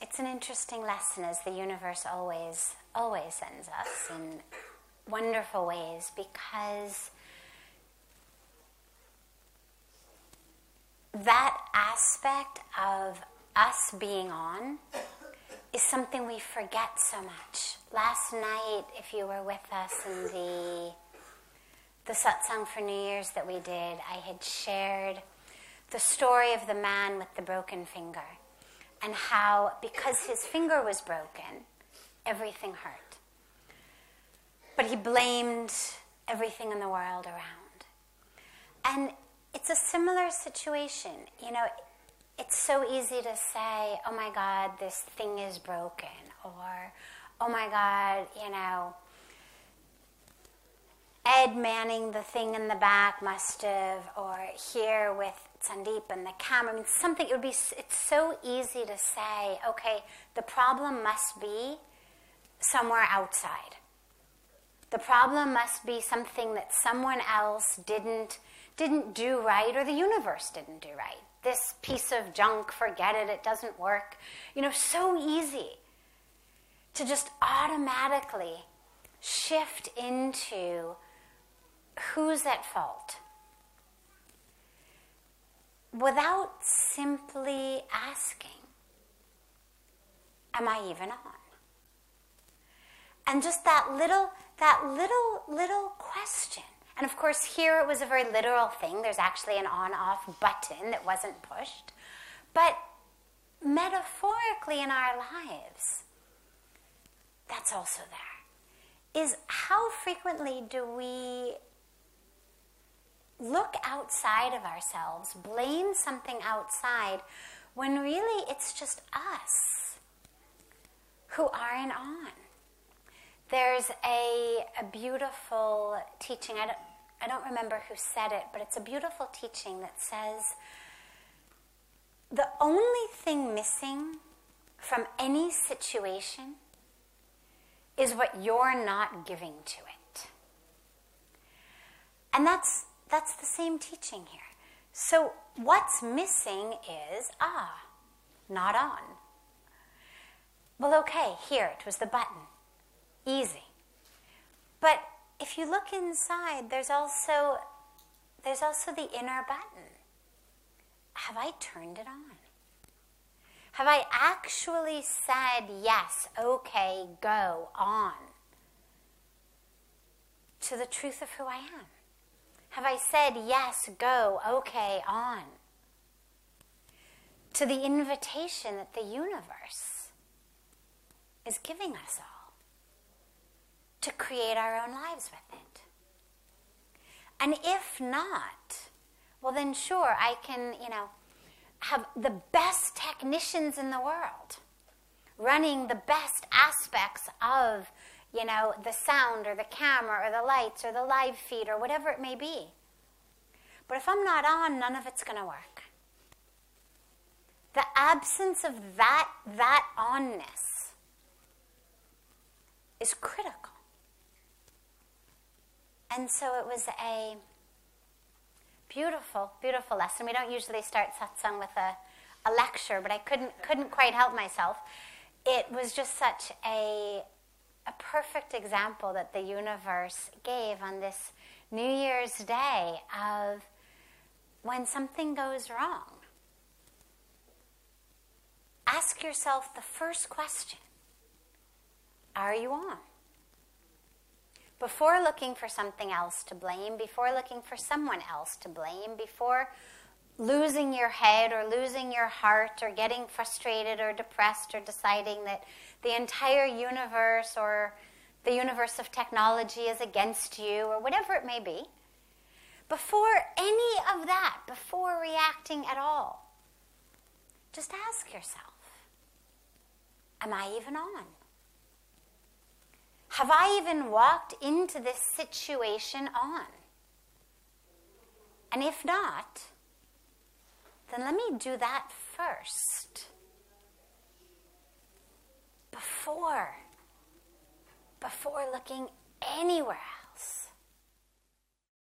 It's an interesting lesson as the universe always, always sends us in wonderful ways because that aspect of us being on is something we forget so much. Last night, if you were with us in the the satsang for New Year's that we did, I had shared the story of the man with the broken finger and how because his finger was broken, everything hurt. But he blamed everything in the world around. And it's a similar situation. You know, it's so easy to say, oh my God, this thing is broken, or oh my God, you know, Ed manning the thing in the back must have, or here with Sandeep and the camera. I mean, something, it would be, it's so easy to say, okay, the problem must be somewhere outside. The problem must be something that someone else didn't, didn't do right or the universe didn't do right. This piece of junk, forget it, it doesn't work. You know, so easy to just automatically shift into who's at fault without simply asking, Am I even on? And just that little, that little, little question. And of course, here it was a very literal thing. There's actually an on off button that wasn't pushed. But metaphorically in our lives, that's also there. Is how frequently do we look outside of ourselves, blame something outside, when really it's just us who aren't on. There's a, a beautiful teaching, I don't, I don't remember who said it, but it's a beautiful teaching that says the only thing missing from any situation is what you're not giving to it. And that's that's the same teaching here. So, what's missing is ah, not on. Well, okay, here, it was the button. Easy. But if you look inside, there's also there's also the inner button. Have I turned it on? Have I actually said yes, okay, go on to the truth of who I am? Have I said yes, go, okay, on? To the invitation that the universe is giving us all to create our own lives with it. And if not, well, then sure, I can, you know, have the best technicians in the world running the best aspects of you know, the sound or the camera or the lights or the live feed or whatever it may be. But if I'm not on, none of it's going to work. The absence of that, that onness is critical. And so it was a beautiful, beautiful lesson. We don't usually start satsang with a, a lecture, but I couldn't, couldn't quite help myself. It was just such a a perfect example that the universe gave on this New Year's Day of when something goes wrong. Ask yourself the first question Are you on? Before looking for something else to blame, before looking for someone else to blame, before losing your head or losing your heart or getting frustrated or depressed or deciding that the entire universe or the universe of technology is against you or whatever it may be, before any of that, before reacting at all, just ask yourself Am I even on? Have I even walked into this situation on? And if not, then let me do that first before, before looking anywhere